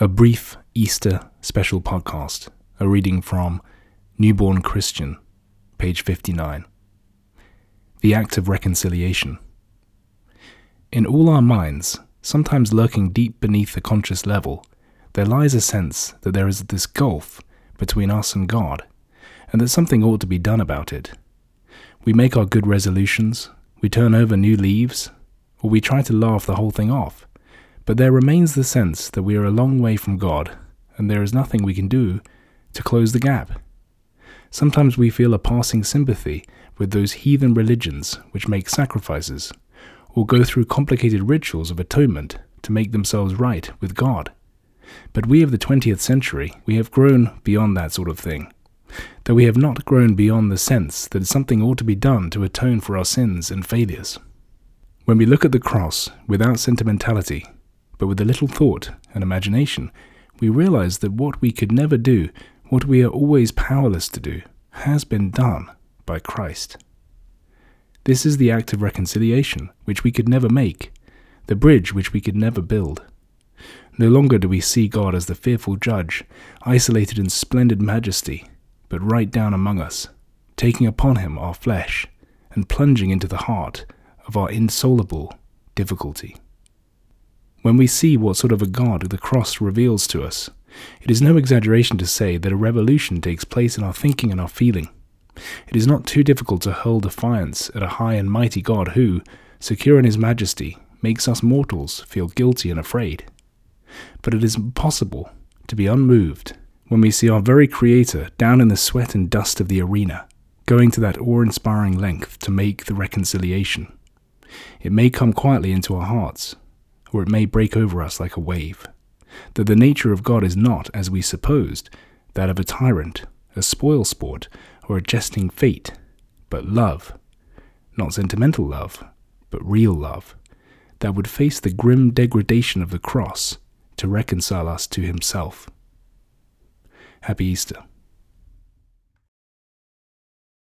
a brief Easter special podcast, a reading from Newborn Christian, page 59. The Act of Reconciliation. In all our minds, sometimes lurking deep beneath the conscious level, there lies a sense that there is this gulf between us and God, and that something ought to be done about it. We make our good resolutions, we turn over new leaves, or we try to laugh the whole thing off but there remains the sense that we are a long way from God, and there is nothing we can do to close the gap. Sometimes we feel a passing sympathy with those heathen religions which make sacrifices, or go through complicated rituals of atonement to make themselves right with God. But we of the 20th century, we have grown beyond that sort of thing, though we have not grown beyond the sense that something ought to be done to atone for our sins and failures. When we look at the cross without sentimentality, but with a little thought and imagination, we realize that what we could never do, what we are always powerless to do, has been done by Christ. This is the act of reconciliation which we could never make, the bridge which we could never build. No longer do we see God as the fearful judge, isolated in splendid majesty, but right down among us, taking upon him our flesh, and plunging into the heart of our insoluble difficulty. When we see what sort of a God the cross reveals to us, it is no exaggeration to say that a revolution takes place in our thinking and our feeling. It is not too difficult to hurl defiance at a high and mighty God who, secure in his majesty, makes us mortals feel guilty and afraid. But it is impossible to be unmoved when we see our very Creator down in the sweat and dust of the arena, going to that awe inspiring length to make the reconciliation. It may come quietly into our hearts, or it may break over us like a wave. That the nature of God is not, as we supposed, that of a tyrant, a spoil sport, or a jesting fate, but love, not sentimental love, but real love, that would face the grim degradation of the cross to reconcile us to Himself. Happy Easter.